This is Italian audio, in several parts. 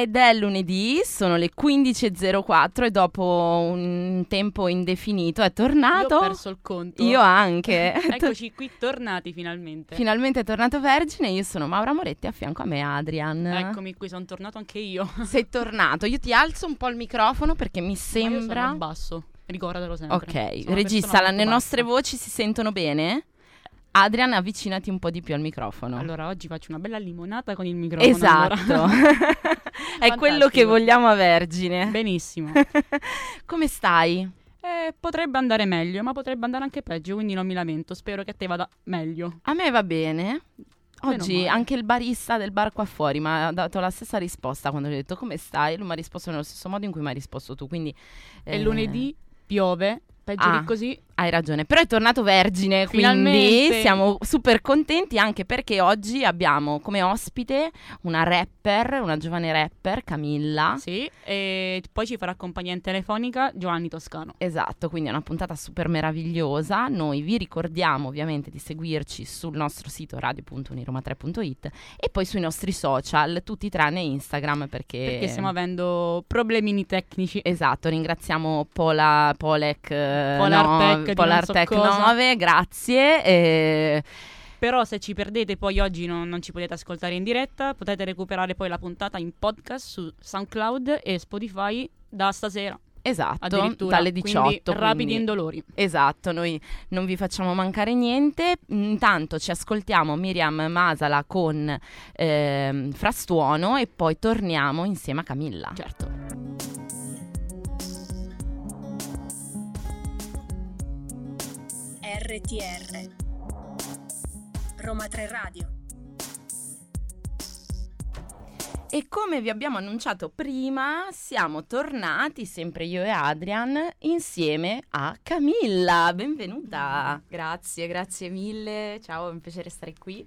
Ed è lunedì, sono le 15.04 e dopo un tempo indefinito è tornato. Io ho perso il conto. Io anche. Eccoci qui, tornati finalmente. Finalmente è tornato Vergine, io sono Maura Moretti, a fianco a me Adrian. Eccomi qui, sono tornato anche io. Sei tornato, io ti alzo un po' il microfono perché mi sembra... Ma basso, ricordatelo sempre. Ok, Sono regista, le bassa. nostre voci si sentono bene? Adrian, avvicinati un po' di più al microfono. Allora, oggi faccio una bella limonata con il microfono. esatto. allora. è quello che vogliamo a Vergine. Benissimo. Come stai? Eh, potrebbe andare meglio, ma potrebbe andare anche peggio, quindi non mi lamento. Spero che a te vada meglio. A me va bene. Oggi anche il barista del bar qua fuori mi ha dato la stessa risposta quando gli ho detto come stai. Lui mi ha risposto nello stesso modo in cui mi hai risposto tu. Quindi eh, lunedì piove, peggio Ah. di così. Hai ragione, però è tornato Vergine, quindi Finalmente. siamo super contenti anche perché oggi abbiamo come ospite una rapper, una giovane rapper, Camilla. Sì, e poi ci farà compagnia in telefonica Giovanni Toscano. Esatto, quindi è una puntata super meravigliosa. Noi vi ricordiamo ovviamente di seguirci sul nostro sito radio.uniroma3.it e poi sui nostri social, tutti tranne Instagram perché... Perché stiamo avendo problemini tecnici. Esatto, ringraziamo Pola, Polek, eh, Polartec no, di Polartec so cosa. 9, grazie. eh, Però se ci perdete poi oggi non, non ci potete ascoltare in diretta, potete recuperare poi la puntata in podcast su SoundCloud e Spotify da stasera. esatto, dalle Quindi 18. rapidi quindi- e indolori. Esatto, noi non vi facciamo mancare niente. Intanto ci ascoltiamo Miriam Masala con ehm, Frastuono e poi torniamo insieme a Camilla. Certo. RTR Roma 3 Radio E come vi abbiamo annunciato prima, siamo tornati, sempre io e Adrian, insieme a Camilla. Benvenuta. Grazie, grazie mille. Ciao, è un piacere stare qui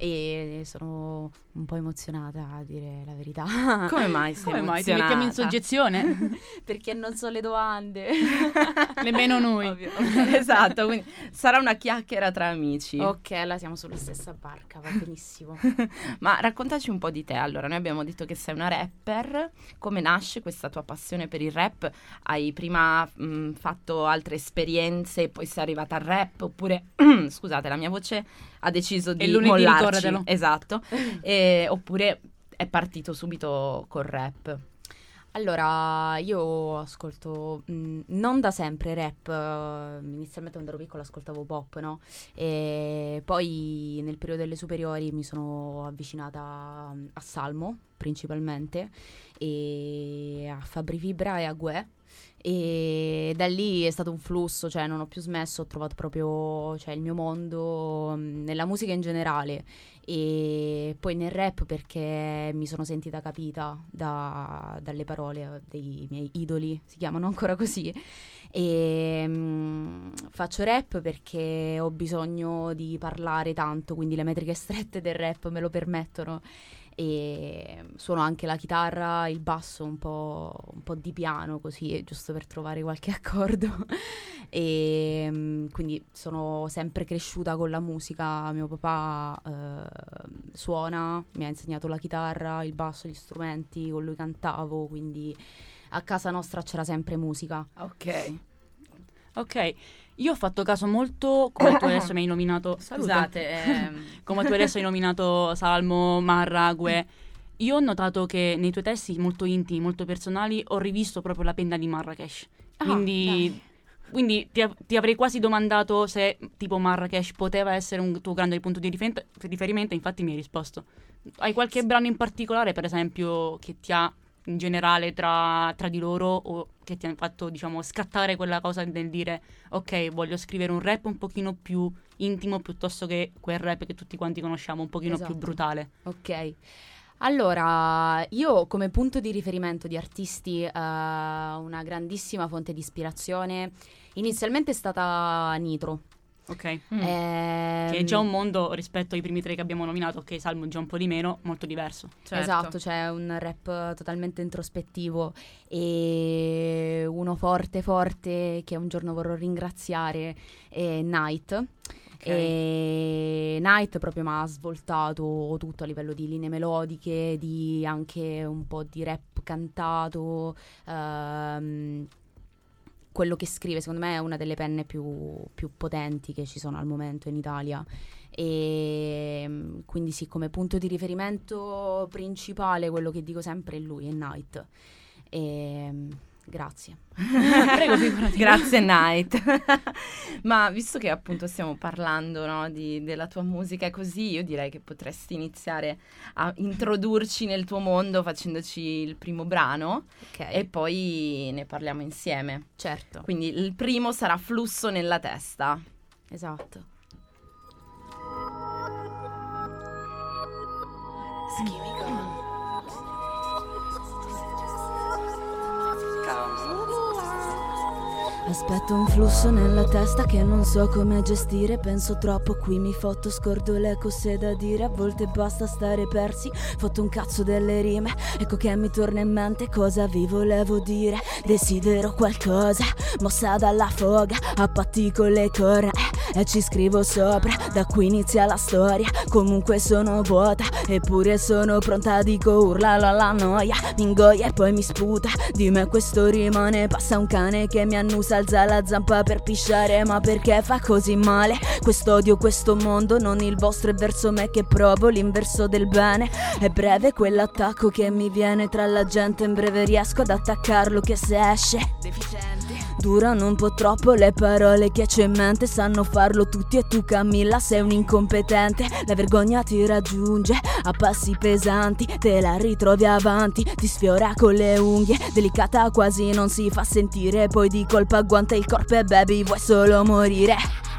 e sono un po' emozionata a dire la verità. Come mai sei Come mai ti mettiamo in soggezione? Perché non so le domande. Nemmeno noi. Ovvio. esatto, quindi sarà una chiacchiera tra amici. ok, allora siamo sulla stessa barca, va benissimo. Ma raccontaci un po' di te. Allora, noi abbiamo detto che sei una rapper. Come nasce questa tua passione per il rap? Hai prima mh, fatto altre esperienze e poi sei arrivata al rap? Oppure, scusate, la mia voce ha deciso di mollarci. ricordalo. Esatto. E- oppure è partito subito col rap? Allora, io ascolto mh, non da sempre rap, eh, inizialmente quando ero piccola ascoltavo pop, no? E poi nel periodo delle superiori mi sono avvicinata mm, a Salmo principalmente e a Fabri Fibra e a Gue. E da lì è stato un flusso, cioè non ho più smesso, ho trovato proprio cioè, il mio mondo mh, nella musica in generale e poi nel rap perché mi sono sentita capita da- dalle parole dei miei idoli, si chiamano ancora così. E mm, faccio rap perché ho bisogno di parlare tanto, quindi le metriche strette del rap me lo permettono. E suono anche la chitarra, il basso, un po', un po' di piano così, giusto per trovare qualche accordo. E mm, quindi sono sempre cresciuta con la musica. Mio papà eh, suona, mi ha insegnato la chitarra, il basso, gli strumenti, con lui cantavo, quindi a casa nostra c'era sempre musica. Ok. Ok, io ho fatto caso molto, come tu adesso mi hai nominato. Scusate, ehm, come tu adesso hai nominato Salmo, Marra, Gue. Io ho notato che nei tuoi testi molto intimi, molto personali, ho rivisto proprio la penna di Marrakesh. Ah, Quindi, quindi ti, ti avrei quasi domandato se tipo Marrakesh poteva essere un tuo grande punto di riferimento, infatti mi hai risposto. Hai qualche brano in particolare, per esempio, che ti ha in generale tra, tra di loro o che ti ha fatto, diciamo, scattare quella cosa del dire ok, voglio scrivere un rap un pochino più intimo piuttosto che quel rap che tutti quanti conosciamo, un pochino Esatto. più brutale. Ok. Allora, io come punto di riferimento di artisti, eh, una grandissima fonte di ispirazione, inizialmente è stata Nitro. Ok? mm. Ehm, Che è già un mondo rispetto ai primi tre che abbiamo nominato, ok, Salmo già un po' di meno, molto diverso. Certo. Esatto, c'è un rap totalmente introspettivo e uno forte forte che un giorno vorrò ringraziare è Night E Night proprio mi ha svoltato tutto a livello di linee melodiche, di anche un po' di rap cantato. ehm, quello che scrive, secondo me, è una delle penne più, più potenti che ci sono al momento in Italia. E mm, quindi, sì, come punto di riferimento principale, quello che dico sempre è lui, è Night. E, mm, grazie. Prego. Grazie Night. Ma visto che appunto stiamo parlando no, di- della tua musica così, io direi che potresti iniziare a introdurci nel tuo mondo facendoci il primo brano Ok, e poi ne parliamo insieme. certo, Quindi il primo sarà Flusso nella testa. esatto. Aspetto un flusso nella testa che non so come gestire. Penso troppo qui mi fotto, scordo le cose da dire. A volte basta stare persi, fotto un cazzo delle rime. Ecco che mi torna in mente cosa vi volevo dire. Desidero qualcosa, mossa dalla foga A patti con le corna. E ci scrivo sopra Da qui inizia la storia, comunque sono vuota Eppure sono pronta, dico urla la la noia. Mi ingoia e poi mi sputa. Di me questo rimane, passa un cane che mi annusa Alza la zampa per pisciare, ma perché fa così male? Quest'odio, questo mondo, non il vostro è verso me che provo L'inverso del bene, è breve quell'attacco che mi viene tra la gente In breve riesco ad attaccarlo che se esce Durano un po' troppo. Le parole che c'ho in mente Sanno farlo tutti e tu Camilla sei un incompetente. La vergogna ti raggiunge a passi pesanti Te la ritrovi avanti, ti sfiora con le unghie. Delicata quasi non si fa sentire Poi di colpa agguanta il corpo e baby vuoi solo morire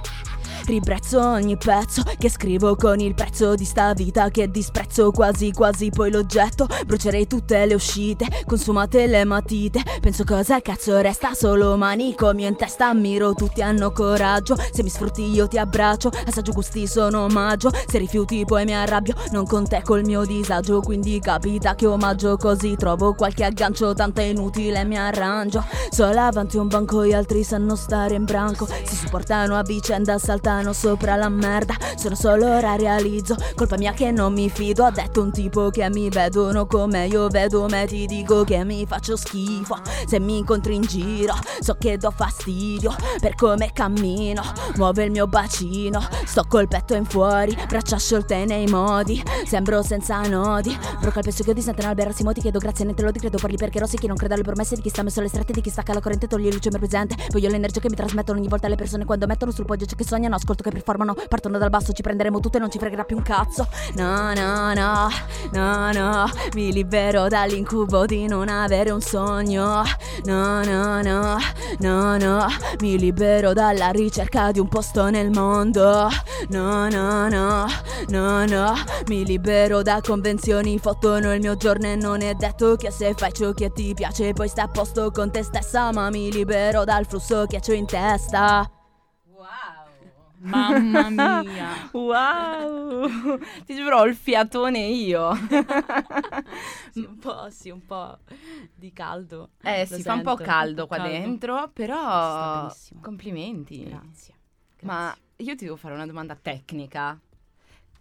Ribrezzo ogni pezzo che scrivo con il prezzo di sta vita che disprezzo quasi quasi poi l'oggetto. Brucerei tutte le uscite, consumate le matite. Penso cosa cazzo resta? Solo manicomio in testa Ammiro tutti hanno coraggio. Se mi sfrutti io ti abbraccio Assaggio gusti sono omaggio. Se rifiuti poi mi arrabbio Non con te col mio disagio. Quindi capita che omaggio così Trovo qualche aggancio Tanto è inutile mi arrangio. Solo avanti un banco Gli altri sanno stare in branco. Si supportano a vicenda Saltano sopra la merda. Sono solo ora realizzo Colpa mia che non mi fido. Ha detto un tipo che mi vedono come io vedo me. Ti dico che mi faccio schifo Se mi incontri in giro. So che do fastidio Per come cammino. Muove il mio bacino Sto col petto in fuori. Braccia sciolte nei modi Sembro senza nodi. Broca il penso che di Sant'Anna Albera Simo ti chiedo grazie ne te lo decreto Parli perché rossi chi non crede alle promesse Di chi sta messo alle strette Di chi stacca la corrente Toglie luce mai presente Voglio l'energia che mi trasmettono ogni volta le persone Quando mettono sul podio c'è che sognano Ascolto che performano Partono dal basso Ci prenderemo tutto e non ci fregherà più un cazzo. No no no No no Mi libero dall'incubo di non avere un sogno. No no no No no Mi libero dalla ricerca di un posto nel mondo. No no no No no Mi libero da convenzioni Fottono il mio giorno e non è detto che se fai ciò che ti piace Poi stai a posto con te stessa Ma mi libero dal flusso che ho in testa Mamma mia. Wow! Ti giuro, ho il fiatone io. Sì, un po', sì, un po' di caldo. Eh, Lo si fa un po' sento. caldo qua caldo. dentro, però complimenti. Grazie. Ma io ti devo fare una domanda tecnica.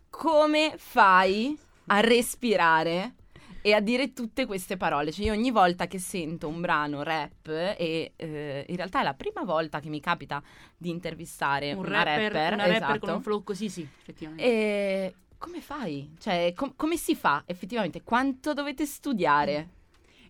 Come fai a respirare e a dire tutte queste parole? Cioè io ogni volta che sento un brano rap e eh, in realtà è la prima volta che mi capita di intervistare Un una rapper, rapper, una rapper esatto. con un flow così, sì, effettivamente. E come fai? Cioè, com- come si fa effettivamente? Quanto dovete studiare?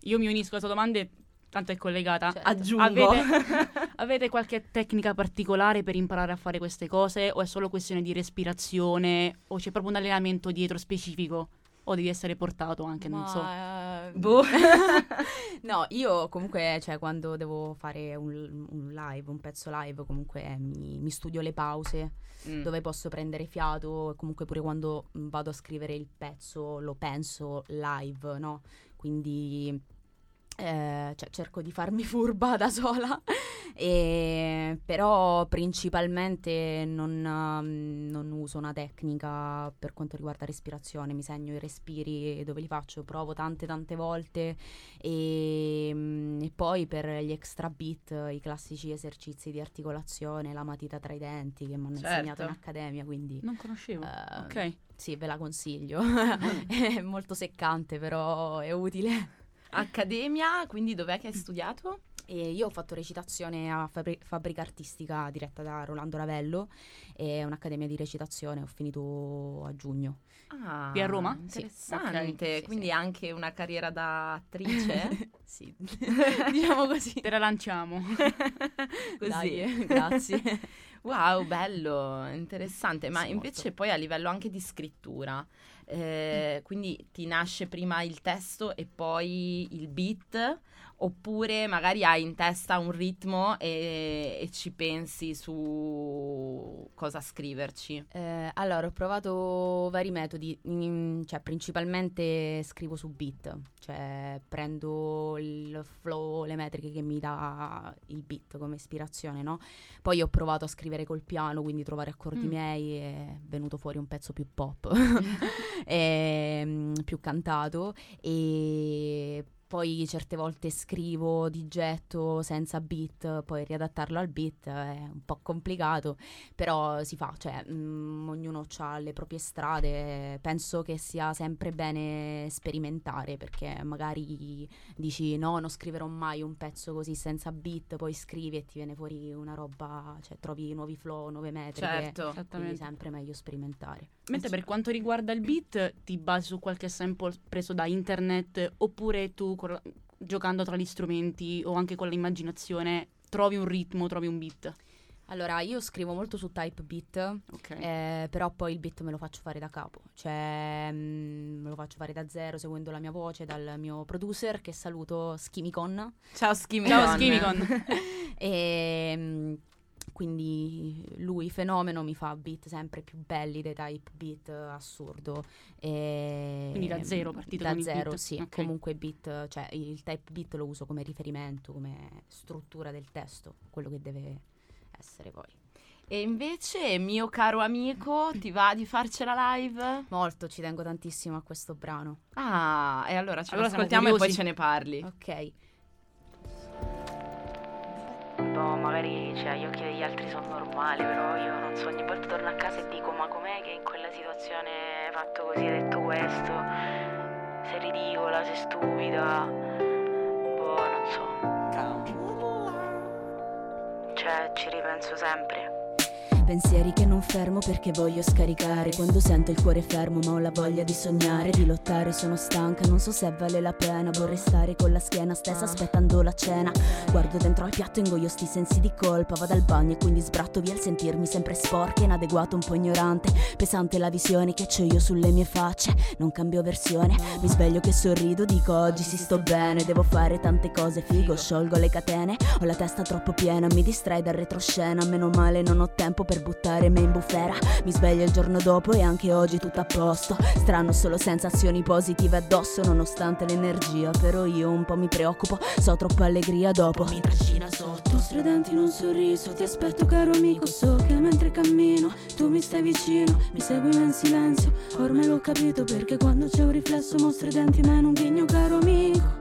Io mi unisco a questa domanda e tanto è collegata. Certo. Aggiungo. Avete, avete qualche tecnica particolare per imparare a fare queste cose o è solo questione di respirazione o c'è proprio un allenamento dietro specifico o devi essere portato anche, non so. Ma, eh, Boh. no, io comunque, cioè, quando devo fare un, un live, un pezzo live, comunque eh, mi, mi studio le pause Mm. dove posso prendere fiato e comunque pure quando vado a scrivere il pezzo lo penso live, no? Quindi eh, cioè cerco di farmi furba da sola, e, però principalmente non, um, non uso una tecnica per quanto riguarda respirazione, mi segno i respiri dove li faccio, provo tante tante volte e, mm, e poi per gli extra beat i classici esercizi di articolazione, la matita tra i denti che mi hanno Certo. insegnato in accademia, quindi Non conoscevo. eh, ok. sì, ve la consiglio, è molto seccante però è utile. Accademia, quindi dov'è che hai studiato? E io ho fatto recitazione a Fabri- Fabbrica Artistica diretta da Rolando Ravello, è un'accademia di recitazione, ho finito a giugno. Ah, Qui a Roma? Interessante, sì, quindi sì. anche una carriera da attrice? sì, diciamo così. Te la lanciamo. Così. Dai, grazie. Wow, bello, interessante. Ma Sì, invece molto. poi a livello anche di scrittura, eh, quindi ti nasce prima il testo e poi il beat, oppure magari hai in testa un ritmo e, e ci pensi su cosa scriverci? Eh, allora, ho provato vari metodi, mm, cioè principalmente scrivo su beat, cioè prendo il flow, le metriche che mi dà il beat come ispirazione, no? Poi ho provato a scrivere col piano, quindi trovare accordi Mm. miei e è venuto fuori un pezzo più pop, e, mm, più cantato e poi certe volte scrivo di getto senza beat, poi riadattarlo al beat è un po' complicato, però si fa, cioè mm, ognuno ha le proprie strade, penso che sia sempre bene sperimentare perché magari dici no, non scriverò mai un pezzo così senza beat, poi scrivi e ti viene fuori una roba, cioè trovi nuovi flow, nuove metriche, Certo. quindi sempre meglio sperimentare. Mentre per quanto riguarda il beat, ti basi su qualche sample preso da internet oppure tu giocando tra gli strumenti o anche con l'immaginazione trovi un ritmo, trovi un beat. Allora, io scrivo molto su type beat, Ok. Eh, però poi il beat me lo faccio fare da capo, cioè mm, me lo faccio fare da zero seguendo la mia voce dal mio producer che saluto Schimicon. Ciao Schimicon. Ciao Schimicon. e mm, quindi lui fenomeno mi fa beat sempre più belli dei type beat assurdo. E, Quindi da zero, partito Da zero, beat. sì. Ok. Comunque beat, cioè il type beat lo uso come riferimento, come struttura del testo, quello che deve essere poi. E invece, mio caro amico, ti va di farcela live? Molto, ci tengo tantissimo a questo brano. Ah, e allora ci Allora ascoltiamo e poi ce ne parli. Ok. Boh, magari cioè, agli occhi degli altri sono normali, però io non so, ogni volta torno a casa e dico ma com'è che in quella situazione hai fatto così, hai detto questo, sei ridicola, sei stupida, boh, non so. Cioè, ci ripenso sempre. Pensieri che non fermo perché voglio scaricare. Quando sento il cuore fermo ma ho la voglia di sognare Di lottare sono stanca, non so se vale la pena. Vorrei stare con la schiena stessa aspettando la cena. Guardo dentro al piatto ingoio sti sensi di colpa. Vado al bagno e quindi sbratto via il sentirmi sempre sporca Inadeguato, un po' ignorante. Pesante la visione che ho io sulle mie facce. Non cambio versione Mi sveglio che sorrido, dico oggi si sto bene Devo fare tante cose, figo, sciolgo le catene. Ho la testa troppo piena, mi distrae dal retroscena Meno male non ho tempo per buttare me in bufera. Mi sveglio il giorno dopo e anche oggi tutto a posto. Strano solo sensazioni positive addosso Nonostante l'energia Però io un po' mi preoccupo. So troppa allegria dopo. Mi trascina sotto Stridenti in un sorriso. Ti aspetto caro amico So che mentre cammino Tu mi stai vicino Mi segui in silenzio. Ormai l'ho capito Perché quando c'è un riflesso Mostro i denti ma in un ghigno caro amico.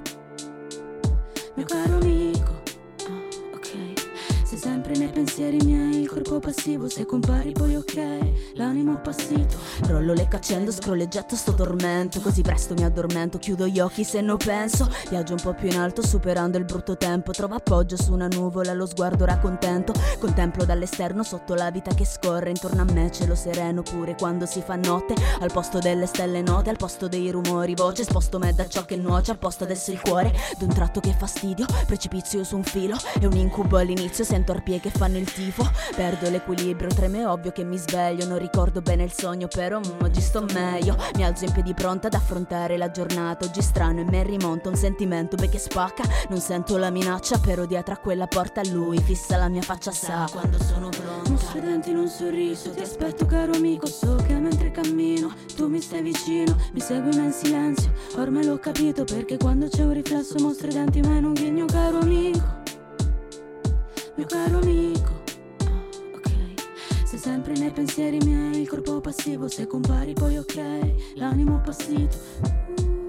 Mio caro amico Ah, ok. Sei sempre nei pensieri miei, corpo passivo, se compari poi ok, l'animo appassito. Rollo le accendo, scroll e getto sto tormento, così presto mi addormento, chiudo gli occhi se non penso. Viaggio un po' più in alto, superando il brutto tempo, trovo appoggio su una nuvola, lo sguardo racontento. Contemplo dall'esterno sotto la vita che scorre, intorno a me cielo sereno pure quando si fa notte. Al posto delle stelle note, al posto dei rumori, voce, sposto me da ciò che nuoce, apposta adesso il cuore. D'un tratto che fastidio, precipizio su un filo, è un incubo all'inizio, sento arpie che fanno il tifo. Perdo l'equilibrio, treme ovvio che mi sveglio Non ricordo bene il sogno però oggi sto meglio. Mi alzo in piedi pronta ad affrontare la giornata. Oggi strano e me rimonta un sentimento beh che spacca. Non sento la minaccia però dietro a quella porta lui Fissa la mia faccia sa quando sono pronta. Mostro denti in un sorriso Ti aspetto caro amico So che mentre cammino tu mi stai vicino Mi seguimi in silenzio. Ormai l'ho capito perché quando c'è un riflesso Mostro i denti ma in un ghigno caro amico. Mio caro nei pensieri miei, il corpo passivo, se compari poi ok, l'animo appassito.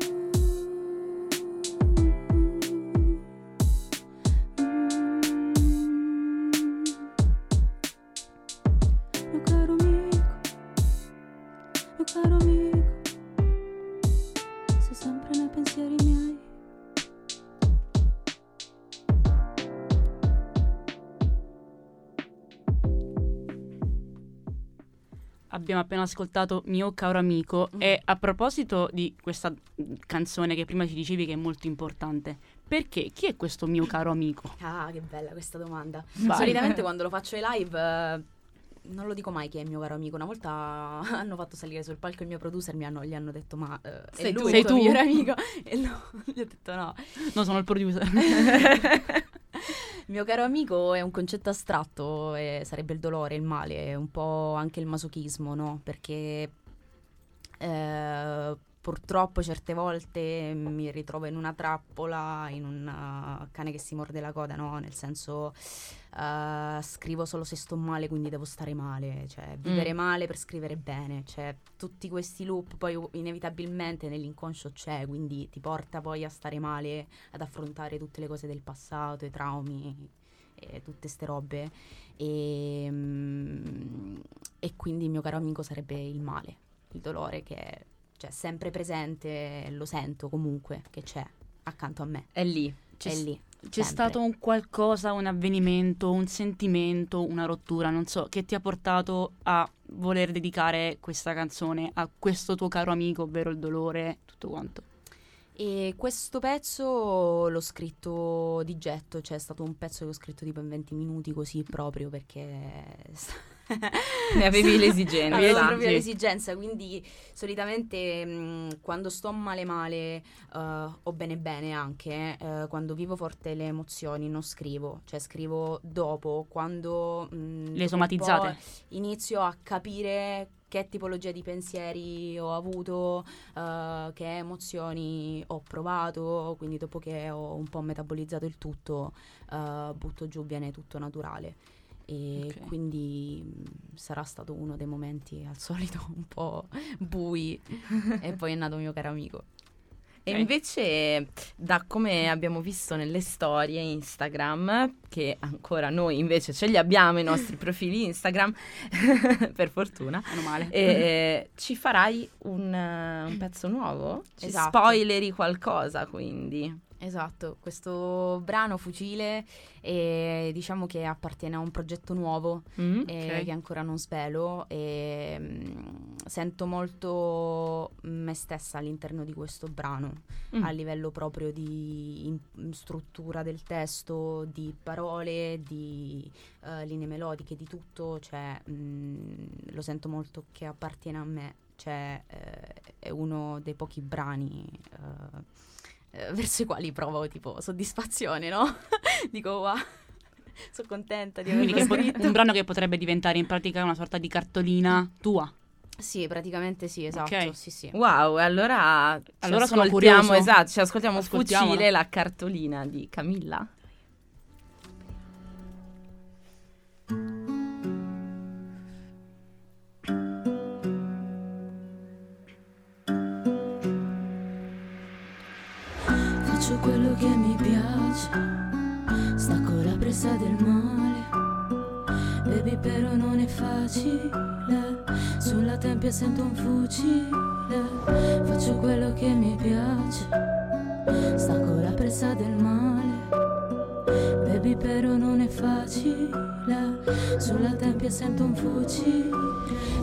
Abbiamo appena ascoltato Mio caro amico e a proposito di questa mm, canzone che prima ci dicevi che è molto importante, perché chi è questo mio caro amico? Ah, che bella questa domanda. Vai. Solitamente quando lo faccio ai live eh, non lo dico mai che è il mio caro amico. Una volta hanno fatto salire sul palco il mio producer, mi hanno, gli hanno detto ma eh, Sei tu? il Sei tuo tu? migliore amico? E no, gli ho detto no. No, sono il producer. Mio caro amico è un concetto astratto, e sarebbe il dolore, il male, un po' anche il masochismo, no? Perché eh, purtroppo certe volte mi ritrovo in una trappola, in un uh, cane che si morde la coda, no? Nel senso eh, scrivo solo se sto male, quindi devo stare male, cioè vivere Mm. male per scrivere bene, cioè tutti questi loop poi inevitabilmente nell'inconscio c'è, quindi ti porta poi a stare male, ad affrontare tutte le cose del passato, i traumi e tutte ste robe e, mm, e quindi il mio caro amico sarebbe il male, il dolore che è cioè, sempre presente, lo sento comunque che c'è accanto a me, È lì. C'è è lì. C'è sempre. stato un qualcosa, un avvenimento, un sentimento, una rottura, non so, che ti ha portato a voler dedicare questa canzone a questo tuo caro amico, ovvero il dolore, tutto quanto. E questo pezzo l'ho scritto di getto, cioè è stato un pezzo che ho scritto tipo in 20 minuti così proprio perché... Ne avevi l'esigenza. Avevo Sì. proprio l'esigenza, quindi solitamente mh, quando sto male male eh, o bene bene anche, eh, quando vivo forte le emozioni non scrivo, cioè scrivo dopo, quando... mh, Le somatizzate. Inizio a capire che tipologia di pensieri ho avuto, eh, che emozioni ho provato, quindi dopo che ho un po' metabolizzato il tutto, butto giù, viene tutto naturale. E Ok. quindi mh, sarà stato uno dei momenti al solito un po' bui e poi è nato mio caro amico. E invece, da come abbiamo visto nelle storie Instagram, che ancora noi invece ce li abbiamo i nostri profili Instagram, per fortuna, Meno male. e ci farai un, eh, un pezzo nuovo? Ci Esatto. spoileri qualcosa, quindi. Esatto, questo brano Fucile eh, diciamo che appartiene a un progetto nuovo Mm? eh, Ok. che ancora non svelo e mm, sento molto me stessa all'interno di questo brano Mm. a livello proprio di in- struttura del testo, di parole, di eh, linee melodiche, di tutto, cioè mm, lo sento molto che appartiene a me, cioè eh, è uno dei pochi brani eh, verso i quali provo tipo soddisfazione, no? Dico wow, sono contenta di Quindi averlo che po- scritto. un brano che potrebbe diventare in pratica una sorta di cartolina tua. Sì, praticamente sì, esatto, Ok. sì, sì. Wow, e allora, ci Allora sono ascoltiamo, esatto, ci ascoltiamo. Fucile, la cartolina di Camilla. Faccio quello che mi piace, stacco la presa del male. Baby però non è facile, sulla tempia sento un fucile. Faccio quello che mi piace, stacco la presa del male. Baby però non è facile. Sulla tempia sento un fucile.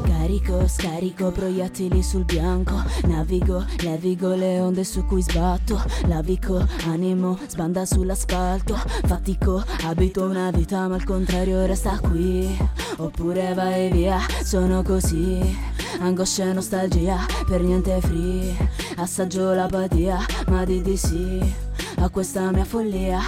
Carico, scarico proiettili sul bianco. Navigo, levigo le onde su cui sbatto. Lavico, animo, sbanda sull'asfalto. Fatico, abito una vita ma al contrario resta qui. Oppure vai via, sono così. Angoscia e nostalgia, per niente free. Assaggio l'apatia, ma di di sì a questa mia follia.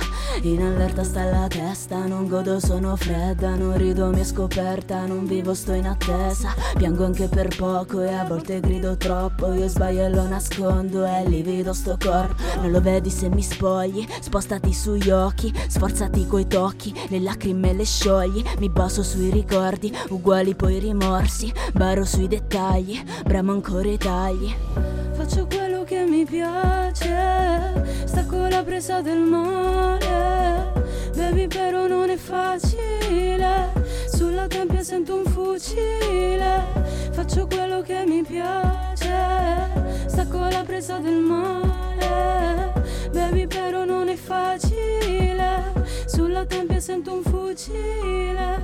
In allerta sta la testa, non godo, sono fredda, non rido, mi è scoperta, non vivo, sto in attesa. Piango anche per poco e a volte grido troppo, io sbaglio e lo nascondo e livido sto corpo. Non lo vedi se mi spogli, spostati sugli occhi, sforzati coi tocchi, le lacrime le sciogli, mi baso sui ricordi, uguali poi rimorsi, baro sui dettagli, bramo ancora i tagli. Faccio mi piace, stacco la presa del mare. Baby però non è facile, sulla tempia sento un fucile. Faccio quello che mi piace, stacco la presa del mare. Baby però non è facile, sulla tempia sento un fucile.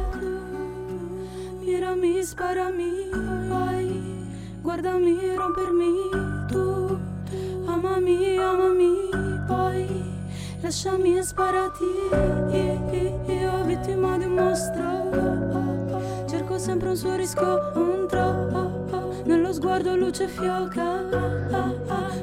Mirami, sparami, poi guardami, rompermi tu Amami, amami, poi lasciami sparati. Io vittima di un mostro. Cerco sempre un suo riscontro nello sguardo luce fioca.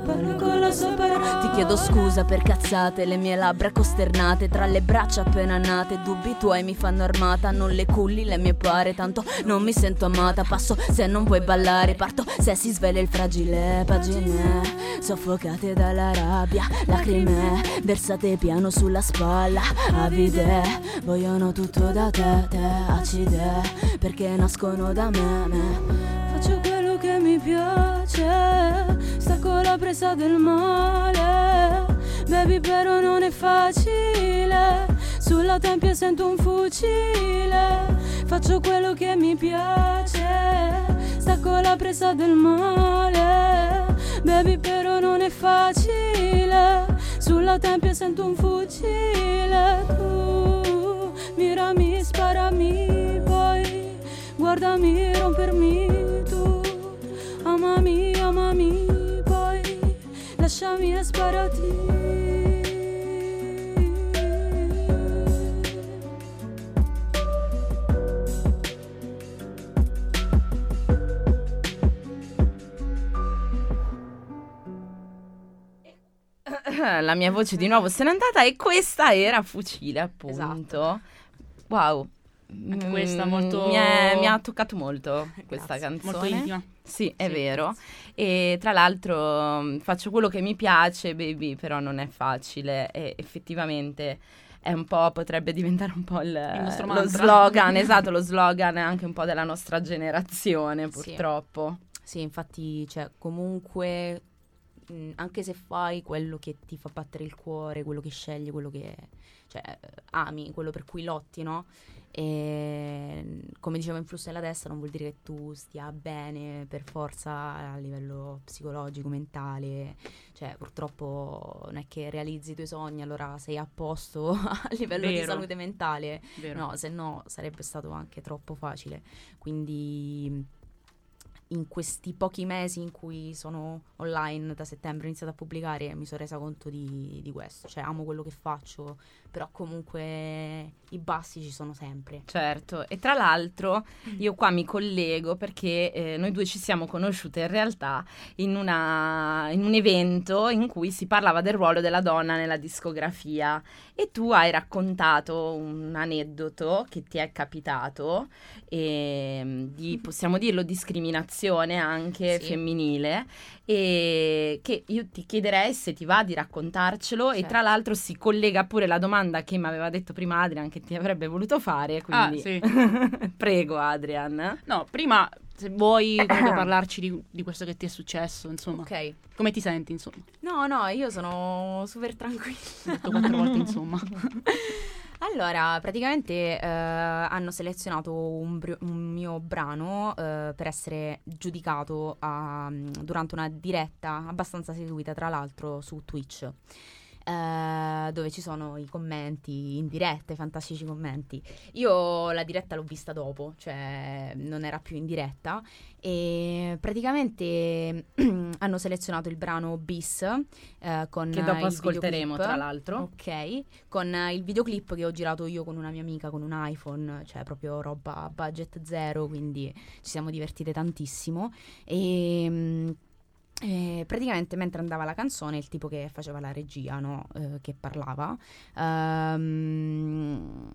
Parlo sua parola Ti chiedo scusa per cazzate Le mie labbra costernate Tra le braccia appena nate Dubbi tuoi mi fanno armata Non le culli le mie pare Tanto non mi sento amata Passo se non vuoi ballare Parto se si svela il fragile Pagine soffocate dalla rabbia Lacrime versate piano sulla spalla Avide vogliono tutto da te Te acide perché nascono da me, me. Piace Stacco la presa del male. Baby però non è facile Sulla tempia sento un fucile. Faccio quello che mi piace Stacco la presa del male. Baby però non è facile Sulla tempia sento un fucile. Tu mirami, sparami poi Guardami, rompermi Lasciami e sparati La mia voce di nuovo se n'è andata e questa era Fucile, appunto. Esatto. Wow. Anche Mm, questa molto- Mi, è- mi ha toccato molto questa Grazie. canzone. Molto intima. Sì, è Sì, vero. E tra l'altro mm, faccio quello che mi piace, baby, però non è facile e effettivamente è un po', potrebbe diventare un po' il, nostro lo slogan, esatto, lo slogan anche un po' della nostra generazione, Sì. purtroppo. Sì, infatti, cioè, comunque, mh, anche se fai quello che ti fa battere il cuore, quello che scegli, quello che cioè, eh, ami, quello per cui lotti, no? E come diceva in flusso della testa, non vuol dire che tu stia bene per forza a livello psicologico, mentale. Cioè, purtroppo non è che realizzi i tuoi sogni, allora sei a posto a livello di Vero. salute mentale. Vero. No, se no sarebbe stato anche troppo facile. Quindi in questi pochi mesi in cui sono online da settembre ho iniziato a pubblicare mi sono resa conto di, di questo. Cioè amo quello che faccio, però comunque i bassi ci sono sempre. Certo, e tra l'altro io qua mi collego perché eh, noi due ci siamo conosciute in realtà in, una- in un evento in cui si parlava del ruolo della donna nella discografia e tu hai raccontato un aneddoto che ti è capitato ehm, di, possiamo dirlo, discriminazione anche Sì. femminile e che io ti chiederei se ti va di raccontarcelo e Certo. tra l'altro si collega pure la domanda che mi aveva detto prima Adrian che ti avrebbe voluto fare, quindi Ah, sì. prego Adrian. No, prima se vuoi parlarci di, di questo che ti è successo, insomma. Ok. Come ti senti, insomma? No, no, io sono super tranquilla. Ho detto quattro volte, insomma. Allora, praticamente eh, hanno selezionato un, br- un mio brano eh, per essere giudicato a- durante una diretta abbastanza seguita, tra l'altro, su Twitch. Eh, dove ci sono i commenti in diretta, i fantastici commenti. Io la diretta l'ho vista dopo, cioè non era più in diretta e praticamente hanno selezionato il brano Bis eh, con Che dopo il ascolteremo, videoclip. tra l'altro. Ok, con il videoclip che ho girato io con una mia amica con un iPhone, cioè proprio roba budget zero, quindi ci siamo divertite tantissimo. E mm, eh, praticamente mentre andava la canzone, il tipo che faceva la regia, no, eh, che parlava, ehm,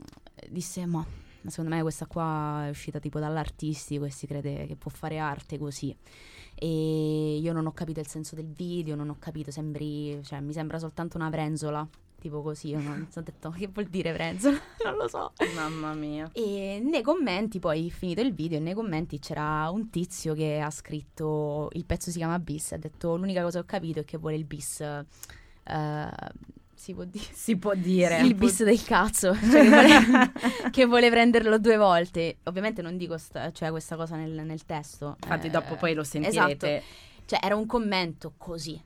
disse: Ma secondo me questa qua è uscita tipo dall'artistico e si crede che può fare arte così. E io non ho capito il senso del video, non ho capito, sembri, cioè mi sembra soltanto una brenzola, tipo così. Io non ho detto che vuol dire brenzola, non lo so. Mamma mia. E nei commenti, poi finito il video, nei commenti c'era un tizio che ha scritto il pezzo si chiama bis. Ha detto l'unica cosa che ho capito è che vuole il bis. eh, si può dire. Si può dire. Il bis del cazzo, cioè che, vuole, che vuole prenderlo due volte. Ovviamente non dico sta- cioè, questa cosa nel, nel testo. Infatti eh, dopo poi lo sentirete. Esatto. Cioè era un commento così.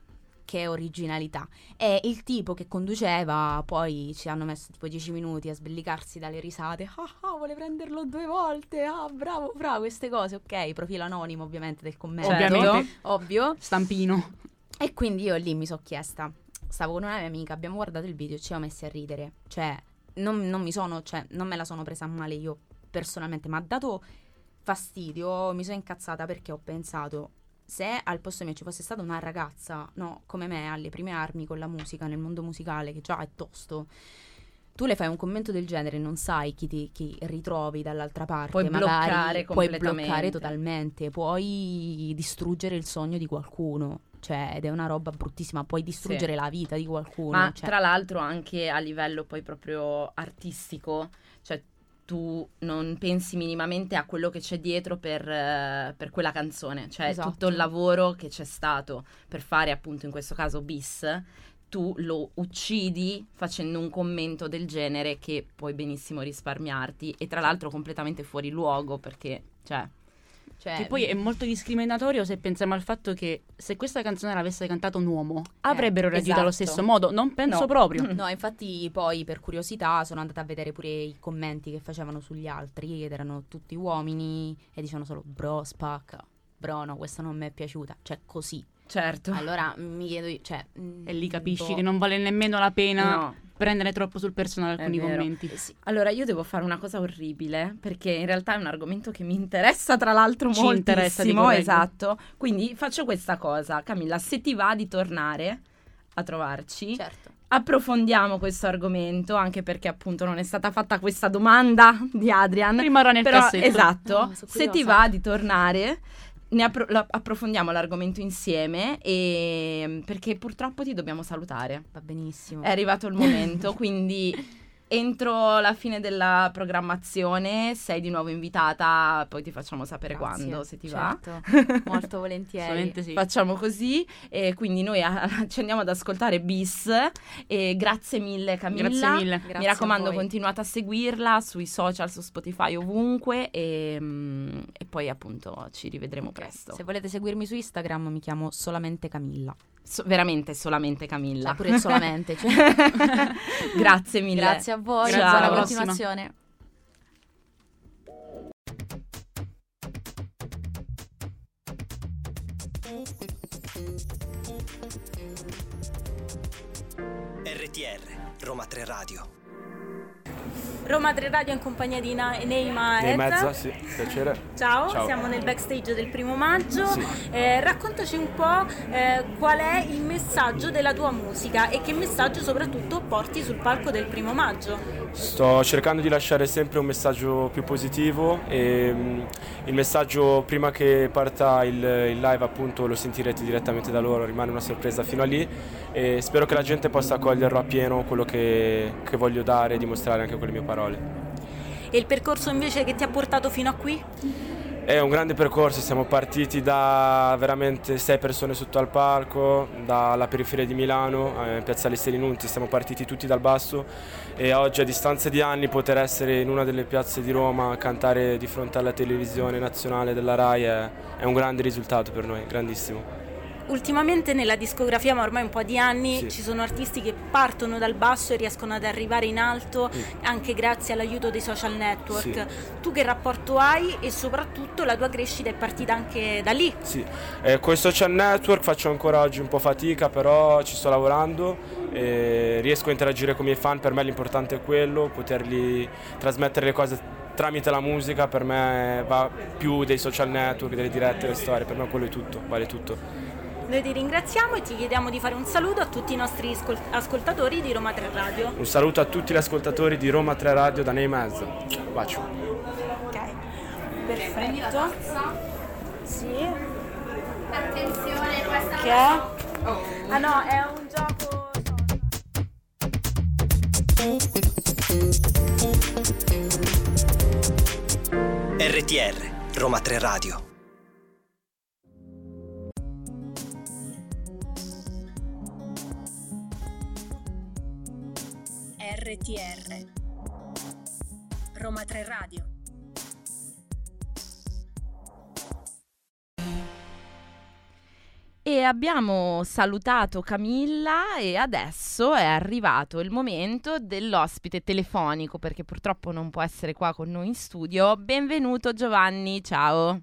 Che originalità. E il tipo che conduceva, poi ci hanno messo tipo 10 minuti a sbellicarsi dalle risate. Ah, ah, vuole prenderlo due volte. Ah, bravo, bravo, queste cose. Ok, profilo anonimo ovviamente del commento. Ovviamente. Ovvio. Stampino. E quindi io lì mi sono chiesta, stavo con una mia amica, abbiamo guardato il video e ci siamo messi a ridere. Cioè, non, non mi sono, cioè, non me la sono presa male io personalmente, ma ha dato fastidio, mi sono incazzata perché ho pensato, se al posto mio ci fosse stata una ragazza, no, come me, alle prime armi con la musica, nel mondo musicale, che già è tosto, tu le fai un commento del genere, non sai chi, ti, chi ritrovi dall'altra parte. Puoi magari bloccare Puoi bloccare totalmente, puoi distruggere il sogno di qualcuno. Cioè, ed è una roba bruttissima, puoi distruggere la vita di qualcuno. Ma cioè. tra l'altro anche a livello poi proprio artistico, cioè tu non pensi minimamente a quello che c'è dietro per, eh, per quella canzone, cioè Esatto. tutto il lavoro che c'è stato per fare appunto in questo caso bis, tu lo uccidi facendo un commento del genere che puoi benissimo risparmiarti e tra l'altro completamente fuori luogo perché, cioè, Cioè, Che poi è molto discriminatorio se pensiamo al fatto che se questa canzone l'avesse cantata un uomo, avrebbero reagito allo esatto. stesso modo. Non penso No. proprio. No, infatti poi per curiosità sono andata a vedere pure i commenti che facevano sugli altri ed erano tutti uomini e dicevano solo bro spacca, bro no questa non mi è piaciuta, cioè così. certo. Allora mi chiedo, io, cioè... mm, E lì capisci boh. che non vale nemmeno la pena No. Prendere troppo sul personale alcuni commenti. Eh sì. Allora, io devo fare una cosa orribile perché in realtà è un argomento che mi interessa, tra l'altro, Ci moltissimo. esatto. Quindi faccio questa cosa, Camilla, se ti va di tornare a trovarci, Certo. approfondiamo questo argomento, anche perché appunto non è stata fatta questa domanda di Adrian. Rimarrà nel Però, cassetto. esatto, sono se ti va di tornare, ne appro- la- approfondiamo l'argomento insieme e perché purtroppo ti dobbiamo salutare. Va benissimo. È arrivato il momento, quindi entro la fine della programmazione sei di nuovo invitata, poi ti facciamo sapere Grazie. quando, se ti va. Certo, molto volentieri. Sì. Facciamo così e quindi noi a- ci andiamo ad ascoltare Bis e grazie mille Camilla. Grazie mille. Grazie Mi a raccomando continuate a seguirla sui social, su Spotify, ovunque e, mm, e poi appunto ci rivedremo presto. Se volete seguirmi su Instagram mi chiamo solamente Camilla. So- veramente solamente Camilla. Cioè, pure solamente. cioè. grazie mille. Grazie a voi, Ciao. buona Alla prossima. continuazione. RTR, Roma 3 Radio. Roma 3 Radio in compagnia di Neima Nei Ezza. mezza, sì, piacere. Ciao, Ciao. siamo nel backstage del primo maggio. Sì. Eh, raccontaci un po' eh, qual è il messaggio della tua musica e che messaggio soprattutto porti sul palco del primo maggio. Sto cercando di lasciare sempre un messaggio più positivo e mm, il messaggio prima che parta il, il live appunto lo sentirete direttamente da loro, rimane una sorpresa fino a lì e spero che la gente possa coglierlo a pieno quello che, che voglio dare e dimostrare anche con le mie parole. E il percorso invece che ti ha portato fino a qui? È un grande percorso, siamo partiti da veramente sei persone sotto al palco, dalla periferia di Milano, eh, Piazzale Selinunti, siamo partiti tutti dal basso e oggi a distanza di anni poter essere in una delle piazze di Roma, cantare di fronte alla televisione nazionale della RAI è, è un grande risultato per noi, grandissimo. Ultimamente nella discografia, ma ormai un po' di anni, Sì. ci sono artisti che partono dal basso e riescono ad arrivare in alto anche grazie all'aiuto dei social network. Tu che rapporto hai e soprattutto la tua crescita è partita anche da lì? Sì, eh, con i social network faccio ancora oggi un po' fatica, però ci sto lavorando e riesco a interagire con i miei fan, per me l'importante è quello, potergli trasmettere le cose tramite la musica, per me va più dei social network, delle dirette, delle storie, per me quello è tutto, vale tutto. Noi ti ringraziamo e ti chiediamo di fare un saluto a tutti i nostri ascol- ascoltatori di Roma 3 Radio. Un saluto a tutti gli ascoltatori di Roma 3 Radio da Nei Mezzo. Bacio. Ok, perfetto. Sì. Attenzione, questa Che è? Ah no, è un gioco. RTR, Roma 3 Radio. RTR Roma 3 Radio E abbiamo salutato Camilla e adesso è arrivato il momento dell'ospite telefonico perché purtroppo non può essere qua con noi in studio. Benvenuto Giovanni, ciao.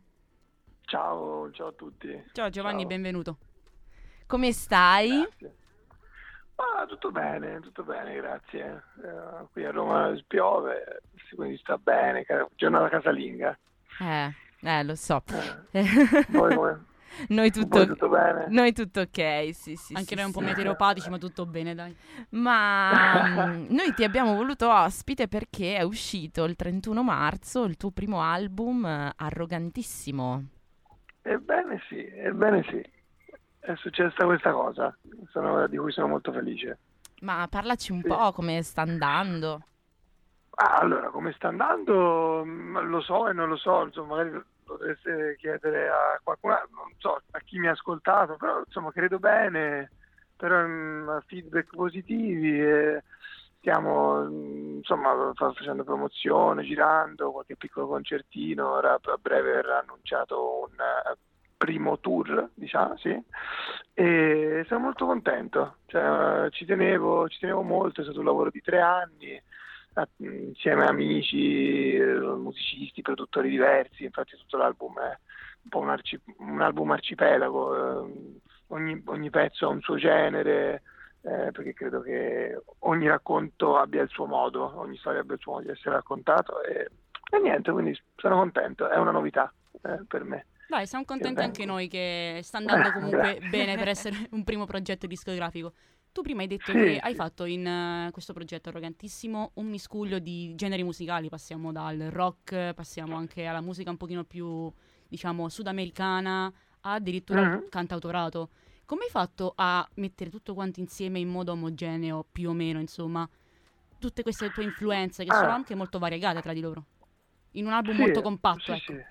Ciao, ciao a tutti. Ciao Giovanni, Ciao. benvenuto. Come stai? Grazie. Ah, tutto bene, tutto bene, grazie. Eh, qui a Roma piove, quindi sta bene, giornata casalinga. Eh, eh, lo so. Voi come? Noi Voi tutto, tutto bene? noi tutto ok, sì, sì. Anche sì, noi un po' sì. meteoropatici, ma tutto bene, dai. Ma mm, noi ti abbiamo voluto ospite perché è uscito il 31 marzo il tuo primo album eh, Arrogantissimo. Ebbene sì, ebbene sì. È successa questa cosa, sono- di cui sono molto felice. Ma parlaci un Sì. po' come sta andando. Ah, allora, come sta andando? Mm, Lo so e non lo so, insomma, magari potreste chiedere a qualcuno, non so, a chi mi ha ascoltato, però insomma credo bene, però mm, feedback positivi e stiamo mm, insomma fa- facendo promozione, girando, qualche piccolo concertino, ora a breve verrà annunciato un eh, primo tour, diciamo, sì, e sono molto contento, cioè, ci tenevo, ci tenevo molto, è stato un lavoro di tre anni, insieme a amici, musicisti, produttori diversi, infatti tutto l'album è un po' un, arci- un album arcipelago, eh, ogni, ogni pezzo ha un suo genere, eh, perché credo che ogni racconto abbia il suo modo, ogni storia abbia il suo modo di essere raccontato e, e niente, quindi sono contento, è una novità eh, per me. Dai, siamo contenti Che anche noi che sta andando comunque bene per essere un primo progetto discografico. Tu prima hai detto Sì, che hai fatto in eh, questo progetto arrogantissimo un miscuglio di generi musicali, passiamo dal rock, passiamo anche alla musica un pochino più, diciamo, sudamericana, addirittura Mhm. il cantautorato. Come hai fatto a mettere tutto quanto insieme in modo omogeneo, più o meno, insomma, tutte queste tue influenze che Ah. sono anche molto variegate tra di loro? In un album Sì, molto compatto, sì, ecco. sì.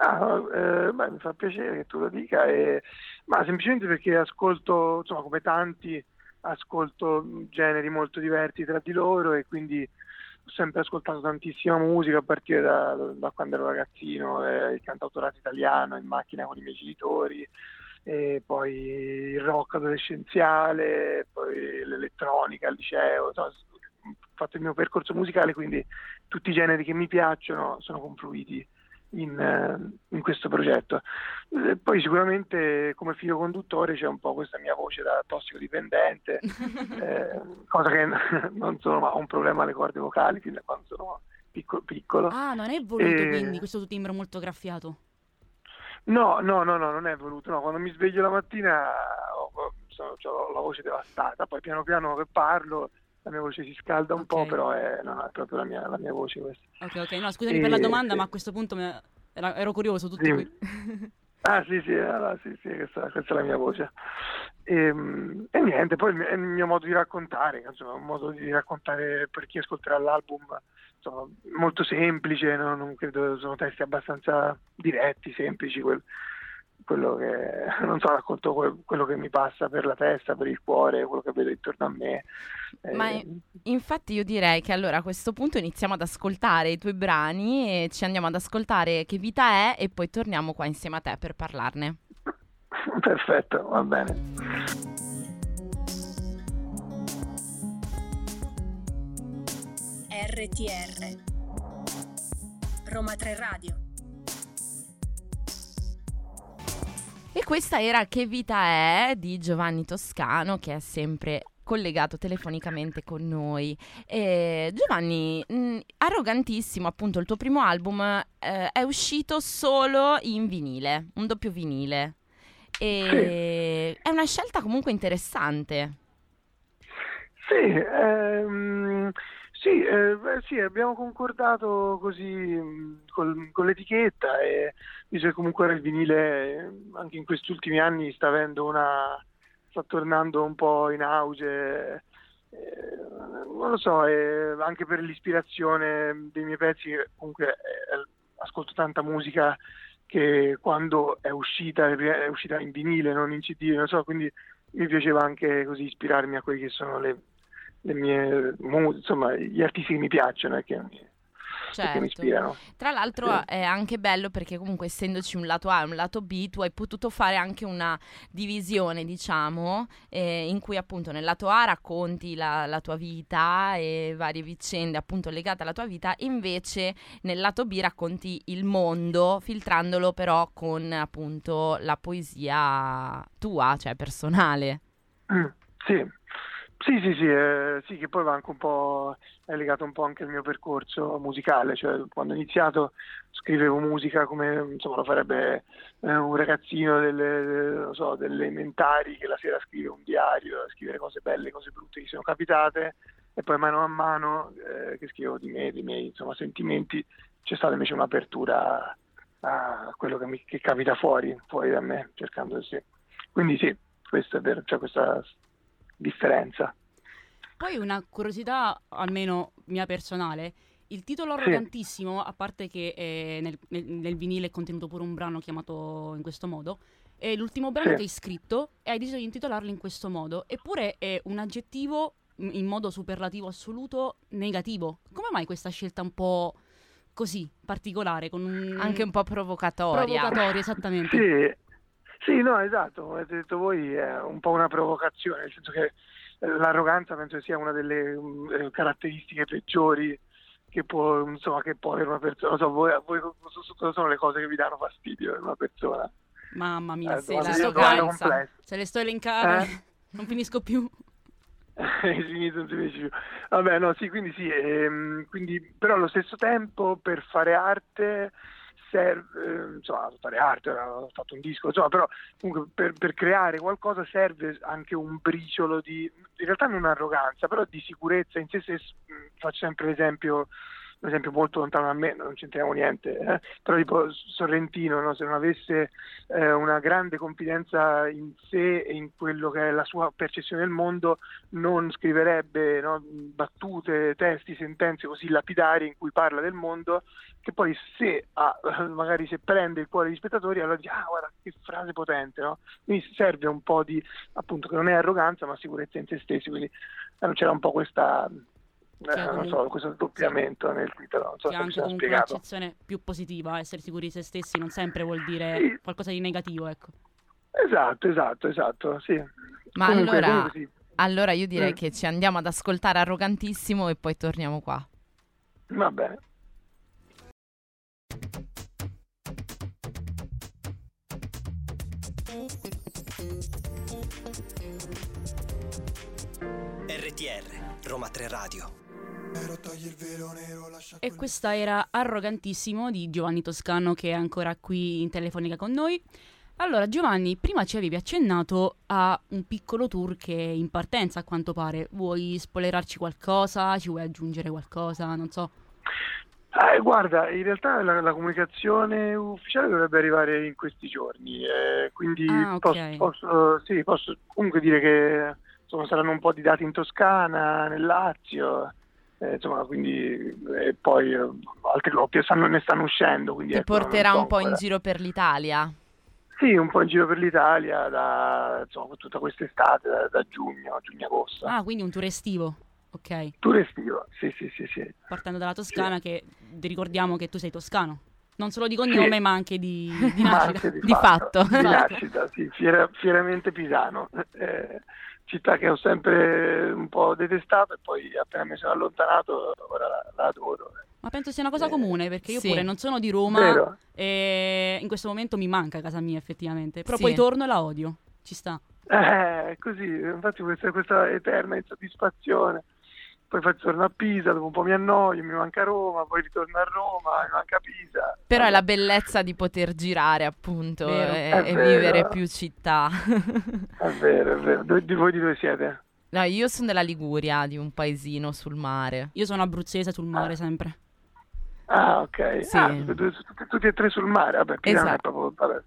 Ah, eh, beh, mi fa piacere che tu lo dica, e- ma semplicemente perché ascolto, insomma, come tanti, ascolto generi molto diversi tra di loro e quindi ho sempre ascoltato tantissima musica a partire da, da quando ero ragazzino, eh, il cantautorato italiano in macchina con i miei genitori, poi il rock adolescenziale, poi l'elettronica al liceo, insomma, ho fatto il mio percorso musicale, quindi tutti i generi che mi piacciono sono confluiti in, eh, in questo progetto. Eh, Poi sicuramente come filo conduttore c'è un po' questa mia voce da tossicodipendente, eh, cosa che non sono ma ho un problema alle corde vocali fin da quando sono picco- piccolo. Ah, non è voluto E- quindi questo tuo timbro molto graffiato? No, no, no, no, non è voluto. No, quando mi sveglio la mattina ho, sono- ho la voce devastata, poi piano piano che parlo la mia voce si scalda un po', Ok. però è, no, è proprio la mia, la mia voce questa. Ok, ok, no, scusami per la E- domanda, ma a questo punto me- era- ero curioso, tutto Sì. qui. Ah sì, sì, allora, sì, sì, questa, questa è la mia voce. E, e niente, poi è il mio modo di raccontare, insomma, un modo di raccontare per chi ascolterà l'album, insomma, molto semplice, no? non credo, sono testi abbastanza diretti, semplici, quel- quello che, non so, racconto que- quello che mi passa per la testa, per il cuore, quello che vedo intorno a me. Ma Eh, infatti io direi che allora a questo punto iniziamo ad ascoltare i tuoi brani e ci andiamo ad ascoltare che vita è e poi torniamo qua insieme a te per parlarne. Perfetto, va bene. RTR Roma 3 Radio E questa era Che vita è di Giovanni Toscano che è sempre collegato telefonicamente con noi. E Giovanni, mh, arrogantissimo, appunto, il tuo primo album eh, è uscito solo in vinile, un doppio vinile. E è una scelta comunque interessante. Sì, ehm, sì, eh, beh, sì, abbiamo concordato così mh, col- con l'etichetta e visto che comunque il vinile eh, anche in questi ultimi anni sta avendo una sta tornando un po' in auge eh, non lo so, eh, anche per l'ispirazione dei miei pezzi comunque eh, ascolto tanta musica che quando è uscita è uscita in vinile, non in CD, non so, quindi mi piaceva anche così ispirarmi a quelli che sono le, le mie insomma gli artisti che mi piacciono e che mi, che mi Certo. ispirano. Tra l'altro Sì. è anche bello perché comunque essendoci un lato A e un lato B tu hai potuto fare anche una divisione diciamo eh, in cui appunto nel lato A racconti la, la tua vita e varie vicende appunto legate alla tua vita invece nel lato B racconti il mondo filtrandolo però con appunto la poesia tua cioè personale. Mm, sì. Sì, sì, sì, eh, sì, che poi va anche un po', è legato un po' anche al mio percorso musicale, cioè quando ho iniziato scrivevo musica come insomma lo farebbe eh, un ragazzino delle, so, delle elementari che la sera scrive un diario, scrivere cose belle, cose brutte che sono capitate e poi mano a mano eh, che scrivo di me, dei miei insomma, sentimenti, c'è stata invece un'apertura a quello che, mi, che capita fuori, fuori da me, cercando sì. Quindi sì, questo è vero, c'è questa differenza. Poi una curiosità, almeno mia personale, il titolo Sì. arrogantissimo, a parte che eh, nel, nel- nel vinile è contenuto pure un brano chiamato in questo modo, è l'ultimo brano Sì. che hai scritto e hai deciso di intitolarlo in questo modo, eppure è un aggettivo in in modo superlativo assoluto negativo. Come mai questa scelta un po' così, particolare, con un... Anche un po' provocatoria. provocatoria, esattamente. Sì, sì, no, esatto, come avete detto voi è un po' una provocazione, nel senso che eh, l'arroganza penso sia una delle mm, eh, caratteristiche peggiori che può, insomma, che può avere una persona. Non so, voi, voi cosa sono le cose che vi danno fastidio in una persona? Mamma mia, Eh, se, elenca- complessa. se le sto elencando, Eh? non finisco più. Finito, non si finisce più. Vabbè, no, sì, quindi sì, ehm, quindi, però allo stesso tempo per fare arte serve, eh, insomma, fare arte, ho fatto un disco, insomma, però comunque per, per creare qualcosa serve anche un briciolo di, in realtà non arroganza, però di sicurezza in sé stesso. Faccio sempre l'esempio, un esempio molto lontano da me, non c'entriamo niente, eh, però tipo Sorrentino, no? se non avesse eh, una grande confidenza in sé e in quello che è la sua percezione del mondo, non scriverebbe no, battute, testi, sentenze così lapidari in cui parla del mondo, che poi se ha, magari se prende il cuore degli spettatori, allora dice, ah guarda che frase potente, no? Quindi serve un po' di, appunto, che non è arroganza, ma sicurezza in se stessi, quindi eh, c'era un po' questa... eh, non so, questo doppiamento nel titolo, non so che se anche comunque spiegato. un'accezione più positiva, essere sicuri di se stessi non sempre vuol dire Sì. qualcosa di negativo, ecco. Esatto, esatto, esatto, sì. Ma Comunque- allora, comunque sì. allora io direi Mm. che ci andiamo ad ascoltare arrogantissimo e poi torniamo qua. Va bene. RTR, Roma 3 Radio. E questa era Arrogantissimo di Giovanni Toscano che è ancora qui in telefonica con noi. Allora Giovanni, prima ci avevi accennato a un piccolo tour che è in partenza a quanto pare. Vuoi spoilerarci qualcosa? Ci vuoi aggiungere qualcosa? Non so. Eh, guarda, in realtà la, la comunicazione ufficiale dovrebbe arrivare in questi giorni, eh, quindi Ah, ok. posso, posso- sì, posso comunque dire che insomma, saranno un po' di dati in Toscana, nel Lazio, eh, insomma, quindi e poi eh, altre coppie stanno- ne stanno uscendo. Quindi, Ti ecco, porterà un po' in giro per l'Italia. Sì, un po' in giro per l'Italia da insomma, tutta quest'estate, da, da giugno, giugno-agosto. Ah, quindi un tour estivo. Ok. Tour estivo, sì, sì, sì, sì. Partendo dalla Toscana che ricordiamo che tu sei toscano. Non solo di cognome, ma anche di, di nascita. anche Di fatto. Di nascita, sì, fiera- fieramente pisano. Eh, città che ho sempre un po' detestato e poi appena mi sono allontanato ora la, la adoro. Ma penso sia una cosa comune, perché io sì. pure non sono di Roma Vero? e in questo momento mi manca casa mia effettivamente. Però Sì. poi torno e la odio. Ci sta. Eh, così, infatti questa, questa eterna insoddisfazione. Poi faccio torno a Pisa, dopo un po' mi annoio, mi manca Roma, poi ritorno a Roma, mi manca Pisa. Però è la bellezza di poter girare, appunto, Vero. e, e vero. vivere più città. È vero, è vero. Dove- di voi di dove siete? no, io sono della Liguria, di un paesino sul mare. Io sono abruzzese sul mare sempre. Ah, ok. Sì. Ah, tutti, tutti- tutti e tre sul mare. Vabbè, Pisa non è Esatto. proprio vabbè,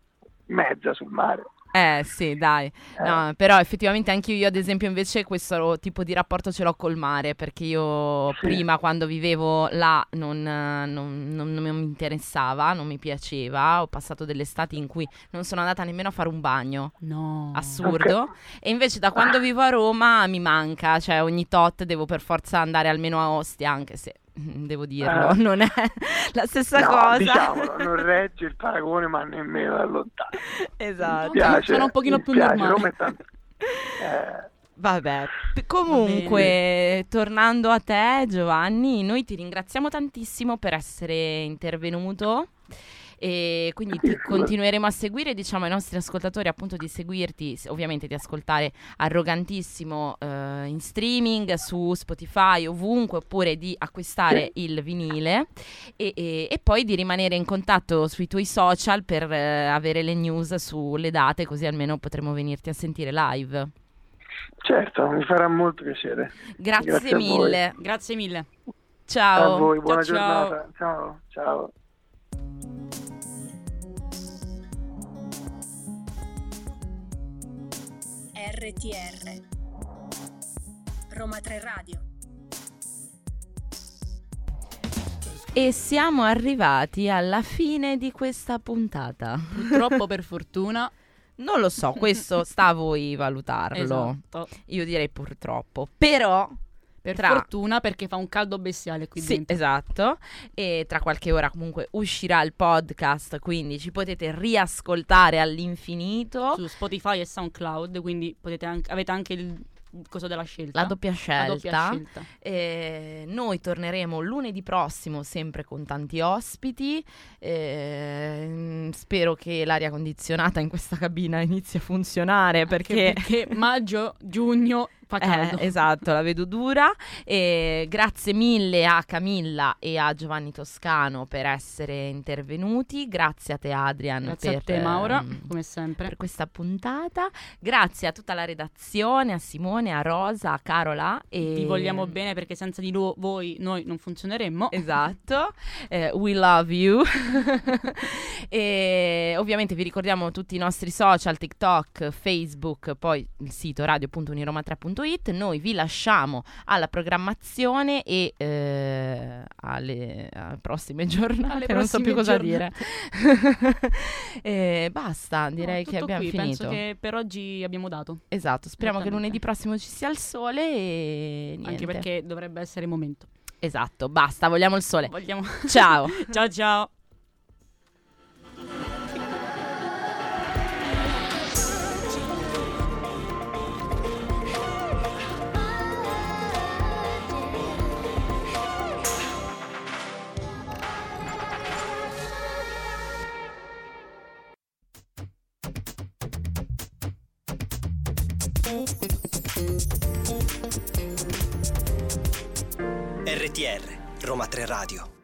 mezza sul mare. Eh sì, dai. No, però effettivamente anche io, ad esempio, invece questo tipo di rapporto ce l'ho col mare, perché io Sì. prima quando vivevo là non, eh, non- non- non mi interessava, non mi piaceva, ho passato delle estati in cui non sono andata nemmeno a fare un bagno. No. Assurdo. E invece da quando vivo a Roma mi manca, cioè ogni tot devo per forza andare almeno a Ostia, anche se devo dirlo, Ah. non è la stessa no, cosa. diciamolo, non regge il paragone, ma nemmeno da lontano. Esatto. Mi spiace, Sono un pochino più spiace, normale. Roma è tanto- eh, Vabbè, P- comunque, tornando a te Giovanni, noi ti ringraziamo tantissimo per essere intervenuto e quindi ti continueremo a seguire, diciamo ai nostri ascoltatori appunto di seguirti, ovviamente di ascoltare Arrogantissimo eh, in streaming su Spotify, ovunque, oppure di acquistare il vinile e, e- e poi di rimanere in contatto sui tuoi social per eh, avere le news sulle date, così almeno potremo venirti a sentire live. certo, mi farà molto piacere. Grazie, Grazie mille. Grazie mille. Ciao. A voi, buona Ciao, ciao. giornata. Ciao, ciao. RTR Roma 3 Radio E siamo arrivati alla fine di questa puntata. Purtroppo per fortuna. Non lo so, questo sta a voi valutarlo. Esatto. Io direi purtroppo. Però, Per Tra- fortuna perché fa un caldo bestiale qui sì, dentro. esatto. E tra qualche ora comunque uscirà il podcast, quindi ci potete riascoltare all'infinito. Su Spotify e SoundCloud, quindi potete anche, avete anche il coso della scelta. La doppia La scelta. doppia scelta. Eh, noi torneremo lunedì prossimo sempre con tanti ospiti. Eh, spero che l'aria condizionata in questa cabina inizi a funzionare perché, Perché maggio, giugno fa caldo. Eh, esatto, la vedo dura. E grazie mille a Camilla e a Giovanni Toscano per essere intervenuti. Grazie a te, Adrian, Grazie per, a te Maura, ehm, come sempre. per questa puntata. Grazie a tutta la redazione, a Simone, a Rosa, a Carola. E... Vi vogliamo bene perché senza di lo- voi noi non funzioneremmo. Esatto, Eh, we love you. e ovviamente vi ricordiamo tutti i nostri social, TikTok, Facebook, poi il sito radio.uniroma3.it. Noi vi lasciamo alla programmazione e eh, alle, alle prossime giornate, Alle non so più cosa prossime dire. basta, direi No, che abbiamo qui, finito. Penso che per oggi abbiamo dato. Esatto, speriamo che lunedì prossimo ci sia il sole e niente. Anche perché dovrebbe essere il momento. Esatto, basta, vogliamo il sole. Vogliamo... Ciao. ciao ciao. RTR Roma 3 Radio